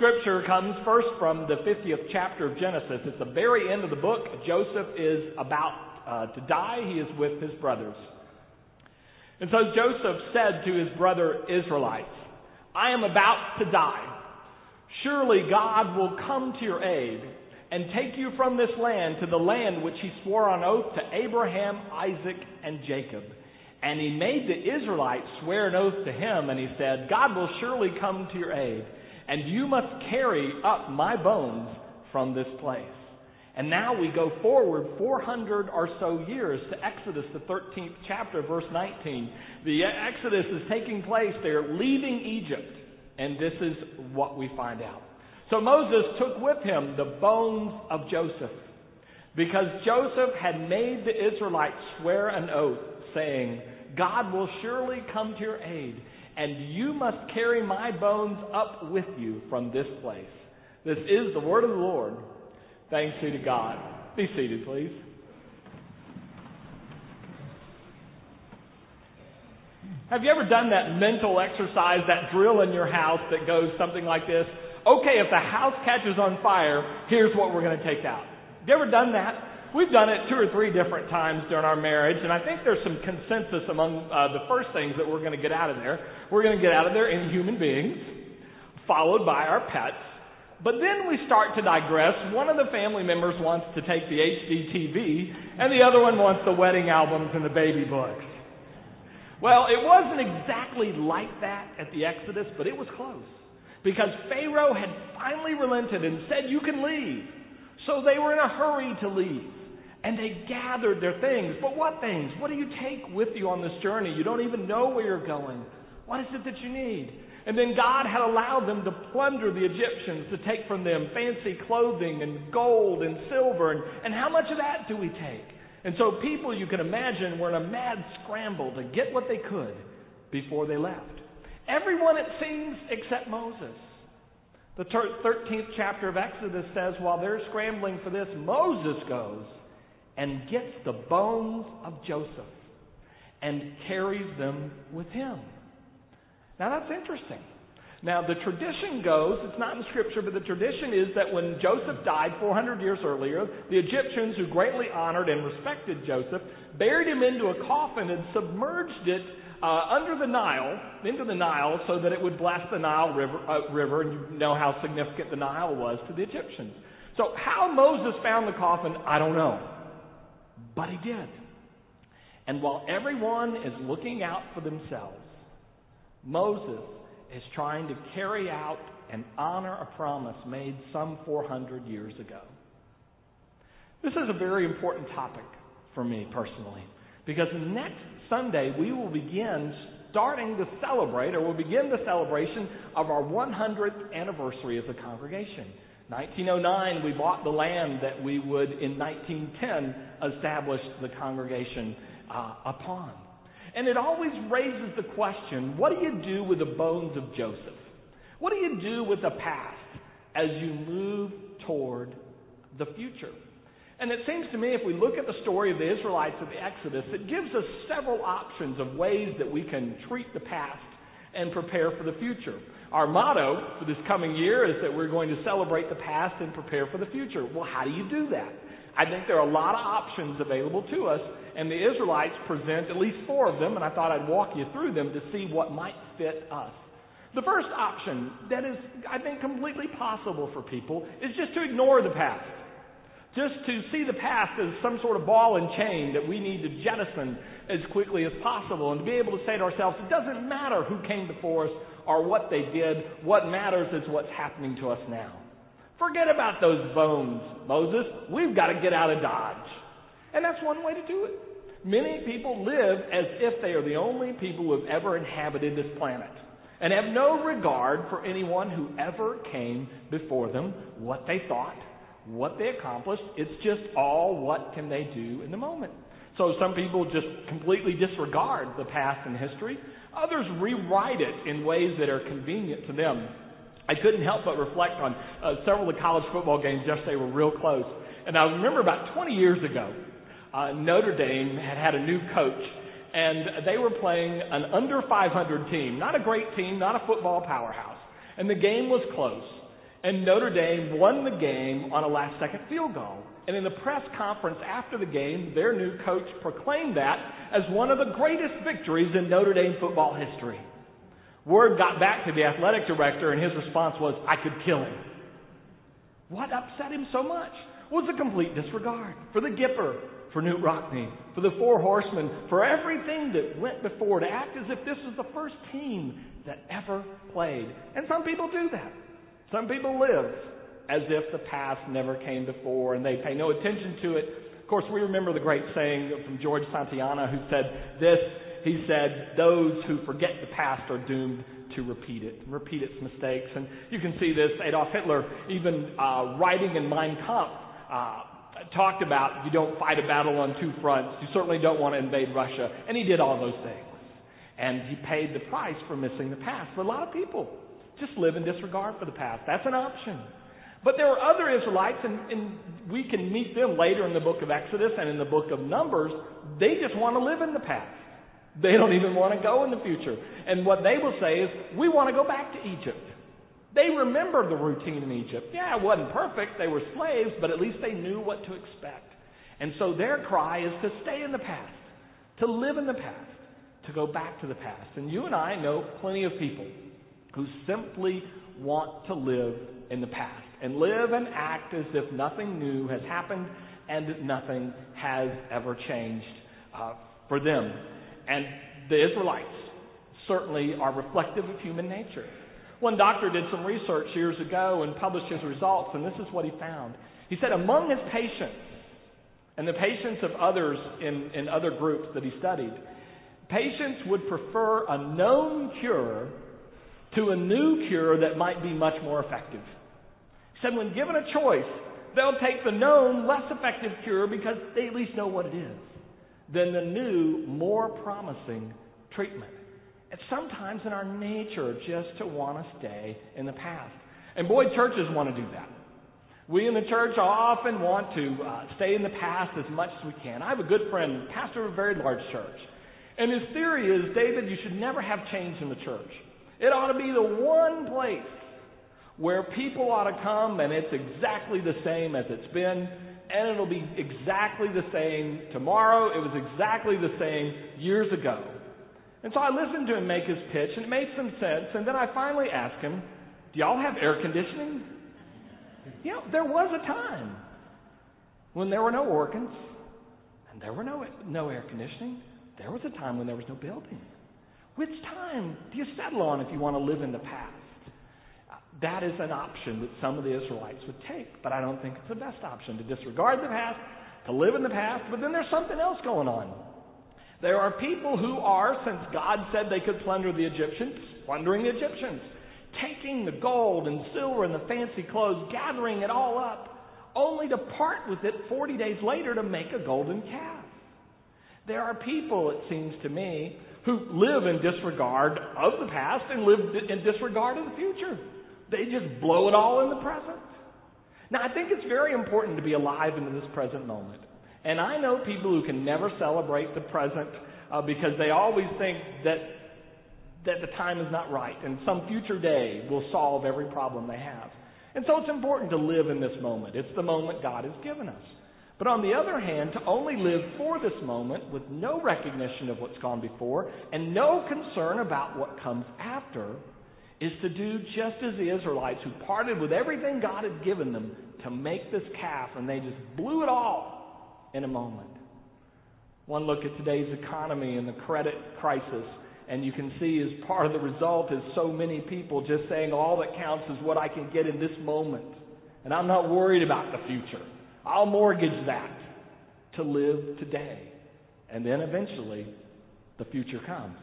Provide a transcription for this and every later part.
Scripture comes first from the 50th chapter of Genesis. It's the very end of the book. Joseph is about uh, to die. He is with his brothers. And so Joseph said to his brother Israelites, I am about to die. Surely God will come to your aid and take you from this land to the land which he swore on oath to Abraham, Isaac, and Jacob. And he made the Israelites swear an oath to him, and he said, God will surely come to your aid, and you must carry up my bones from this place. And now we go forward 400 or so years to Exodus, the 13th chapter, verse 19. The Exodus is taking place. They're leaving Egypt. And this is what we find out. So Moses took with him the bones of Joseph because Joseph had made the Israelites swear an oath saying, God will surely come to your aid and you must carry my bones up with you from this place. This is the word of the Lord. Thanks be to God. Be seated, please. Have you ever done that mental exercise, that drill in your house that goes something like this? Okay, if the house catches on fire, here's what we're going to take out. Have you ever done that? We've done it two or three different times during our marriage, and I think there's some consensus among uh, the first things that we're going to get out of there. We're going to get out of there in human beings, followed by our pets. But then we start to digress. One of the family members wants to take the HD TV, and the other one wants the wedding albums and the baby books. Well, it wasn't exactly like that at the Exodus, but it was close. Because Pharaoh had finally relented and said, You can leave. So they were in a hurry to leave. And they gathered their things. But what things? What do you take with you on this journey? You don't even know where you're going. What is it that you need? And then God had allowed them to plunder the Egyptians, to take from them fancy clothing and gold and silver. And, and how much of that do we take? And so people, you can imagine, were in a mad scramble to get what they could before they left. Everyone, it seems, except Moses. The 13th chapter of Exodus says, while they're scrambling for this, Moses goes and gets the bones of Joseph and carries them with him. Now that's interesting. Now, the tradition goes, it's not in Scripture, but the tradition is that when Joseph died 400 years earlier, the Egyptians, who greatly honored and respected Joseph, buried him into a coffin and submerged it uh, under the Nile, into the Nile, so that it would bless the Nile river, uh, river, and you know how significant the Nile was to the Egyptians. So, how Moses found the coffin, I don't know. But he did. And while everyone is looking out for themselves, Moses is trying to carry out and honor a promise made some 400 years ago. This is a very important topic for me personally because next Sunday we will begin starting to celebrate, or we'll begin the celebration of our 100th anniversary as a congregation. 1909, we bought the land that we would, in 1910, establish the congregation uh, upon. And it always raises the question what do you do with the bones of Joseph? What do you do with the past as you move toward the future? And it seems to me, if we look at the story of the Israelites of the Exodus, it gives us several options of ways that we can treat the past and prepare for the future. Our motto for this coming year is that we're going to celebrate the past and prepare for the future. Well, how do you do that? I think there are a lot of options available to us, and the Israelites present at least four of them, and I thought I'd walk you through them to see what might fit us. The first option that is, I think, completely possible for people is just to ignore the past. Just to see the past as some sort of ball and chain that we need to jettison as quickly as possible and to be able to say to ourselves, it doesn't matter who came before us or what they did. What matters is what's happening to us now. Forget about those bones, Moses. We've got to get out of Dodge. And that's one way to do it. Many people live as if they are the only people who have ever inhabited this planet and have no regard for anyone who ever came before them, what they thought, what they accomplished. It's just all what can they do in the moment. So some people just completely disregard the past and history. Others rewrite it in ways that are convenient to them. I couldn't help but reflect on uh, several of the college football games yesterday were real close. And I remember about 20 years ago, uh, Notre Dame had had a new coach, and they were playing an under 500 team, not a great team, not a football powerhouse. And the game was close. And Notre Dame won the game on a last second field goal. And in the press conference after the game, their new coach proclaimed that as one of the greatest victories in Notre Dame football history. Word got back to the athletic director, and his response was, I could kill him. What upset him so much was a complete disregard for the Gipper, for Knute Rockne, for the Four Horsemen, for everything that went before to act as if this was the first team that ever played. And some people do that. Some people live as if the past never came before and they pay no attention to it. Of course, we remember the great saying from George Santayana who said this. He said, Those who forget the past are doomed to repeat it, repeat its mistakes. And you can see this. Adolf Hitler, even uh, writing in Mein Kampf, uh, talked about you don't fight a battle on two fronts. You certainly don't want to invade Russia. And he did all those things. And he paid the price for missing the past. But a lot of people just live in disregard for the past. That's an option. But there are other Israelites, and, and we can meet them later in the book of Exodus and in the book of Numbers. They just want to live in the past. They don't even want to go in the future. And what they will say is, we want to go back to Egypt. They remember the routine in Egypt. Yeah, it wasn't perfect. They were slaves, but at least they knew what to expect. And so their cry is to stay in the past, to live in the past, to go back to the past. And you and I know plenty of people who simply want to live in the past and live and act as if nothing new has happened and nothing has ever changed uh, for them. And the Israelites certainly are reflective of human nature. One doctor did some research years ago and published his results, and this is what he found. He said among his patients, and the patients of others in, in other groups that he studied, patients would prefer a known cure to a new cure that might be much more effective. He said when given a choice, they'll take the known, less effective cure because they at least know what it is, than the new, more promising treatment. It's sometimes in our nature just to want to stay in the past. And boy, churches want to do that. We in the church often want to uh, stay in the past as much as we can. I have a good friend, pastor of a very large church. And his theory is, David, you should never have change in the church. It ought to be the one place where people ought to come and it's exactly the same as it's been, and it'll be exactly the same tomorrow. It was exactly the same years ago. And so I listened to him make his pitch, and it made some sense. And then I finally asked him, Do y'all have air conditioning? You know, there was a time when there were no organs and there were no, no air conditioning. There was a time when there was no building. Which time do you settle on if you want to live in the past? That is an option that some of the Israelites would take, but I don't think it's the best option to disregard the past, to live in the past, but then there's something else going on. There are people who are, since God said they could plunder the Egyptians, plundering the Egyptians, taking the gold and silver and the fancy clothes, gathering it all up, only to part with it 40 days later to make a golden calf. There are people, it seems to me, who live in disregard of the past and live in disregard of the future. They just blow it all in the present. Now, I think it's very important to be alive in this present moment. And I know people who can never celebrate the present uh, because they always think that that the time is not right and some future day will solve every problem they have. And so it's important to live in this moment. It's the moment God has given us. But on the other hand, to only live for this moment with no recognition of what's gone before and no concern about what comes after is to do just as the Israelites who parted with everything God had given them to make this calf and they just blew it all in a moment. One look at today's economy and the credit crisis, and you can see as part of the result is so many people just saying all that counts is what I can get in this moment. And I'm not worried about the future. I'll mortgage that to live today. And then eventually, the future comes.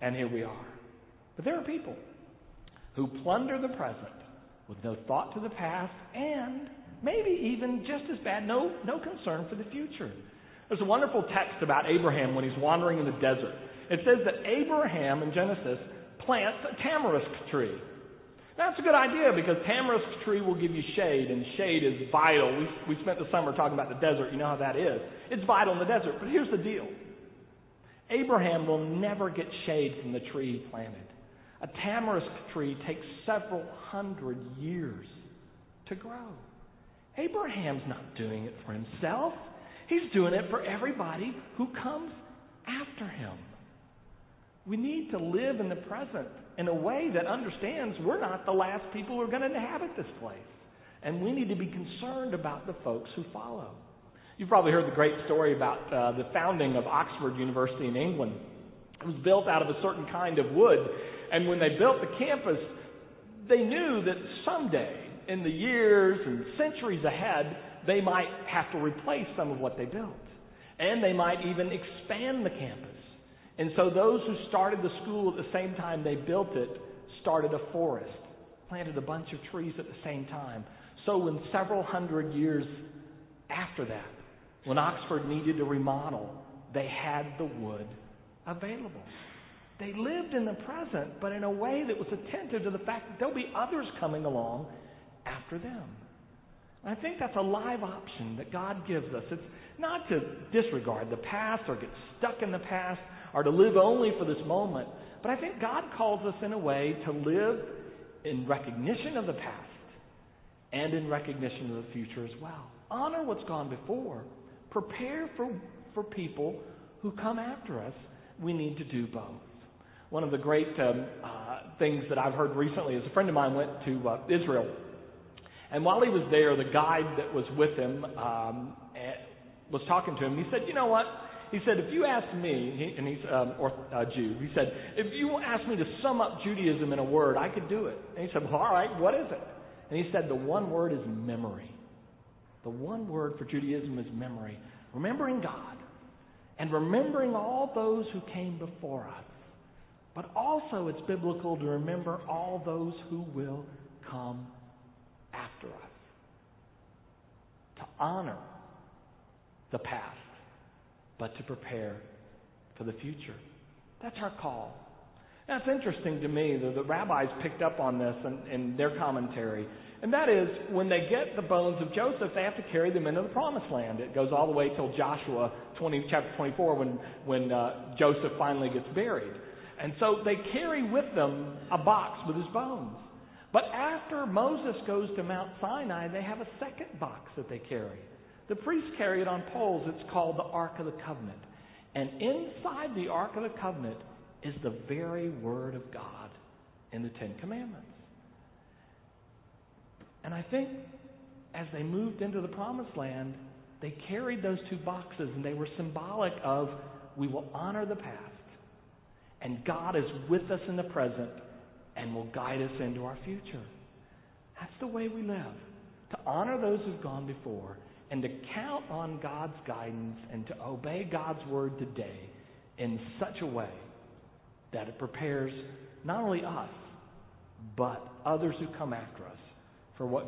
And here we are. But there are people who plunder the present with no thought to the past and Maybe even just as bad, no, no concern for the future. There's a wonderful text about Abraham when he's wandering in the desert. It says that Abraham in Genesis plants a tamarisk tree. That's a good idea because tamarisk tree will give you shade, and shade is vital. We, we spent the summer talking about the desert. You know how that is. It's vital in the desert. But here's the deal Abraham will never get shade from the tree he planted A tamarisk tree takes several hundred years to grow. Abraham's not doing it for himself. He's doing it for everybody who comes after him. We need to live in the present in a way that understands we're not the last people who are going to inhabit this place. And we need to be concerned about the folks who follow. You've probably heard the great story about uh, the founding of Oxford University in England. It was built out of a certain kind of wood. And when they built the campus, they knew that someday, in the years and centuries ahead, they might have to replace some of what they built. And they might even expand the campus. And so those who started the school at the same time they built it started a forest, planted a bunch of trees at the same time. So when several hundred years after that, when Oxford needed to remodel, they had the wood available. They lived in the present, but in a way that was attentive to the fact that there'll be others coming along after them. And I think that's a live option that God gives us. It's not to disregard the past or get stuck in the past or to live only for this moment, but I think God calls us in a way to live in recognition of the past and in recognition of the future as well. Honor what's gone before. Prepare for, for people who come after us. We need to do both. One of the great um, uh, things that I've heard recently is a friend of mine went to uh, Israel. And while he was there, the guide that was with him um, eh, was talking to him. He said, You know what? He said, If you ask me, and he's um, or, uh, Jew, he said, If you ask me to sum up Judaism in a word, I could do it. And he said, Well, all right, what is it? And he said, The one word is memory. The one word for Judaism is memory. Remembering God and remembering all those who came before us. But also, it's biblical to remember all those who will come after us. To honor the past, but to prepare for the future. That's our call. That's interesting to me that the rabbis picked up on this in, in their commentary. And that is, when they get the bones of Joseph, they have to carry them into the promised land. It goes all the way till Joshua 20, chapter 24 when, when uh, Joseph finally gets buried. And so they carry with them a box with his bones. But after Moses goes to Mount Sinai, they have a second box that they carry. The priests carry it on poles. It's called the Ark of the Covenant. And inside the Ark of the Covenant is the very Word of God in the Ten Commandments. And I think as they moved into the Promised Land, they carried those two boxes and they were symbolic of we will honor the past and God is with us in the present and will guide us into our future. That's the way we live. To honor those who've gone before and to count on God's guidance and to obey God's word today in such a way that it prepares not only us, but others who come after us for what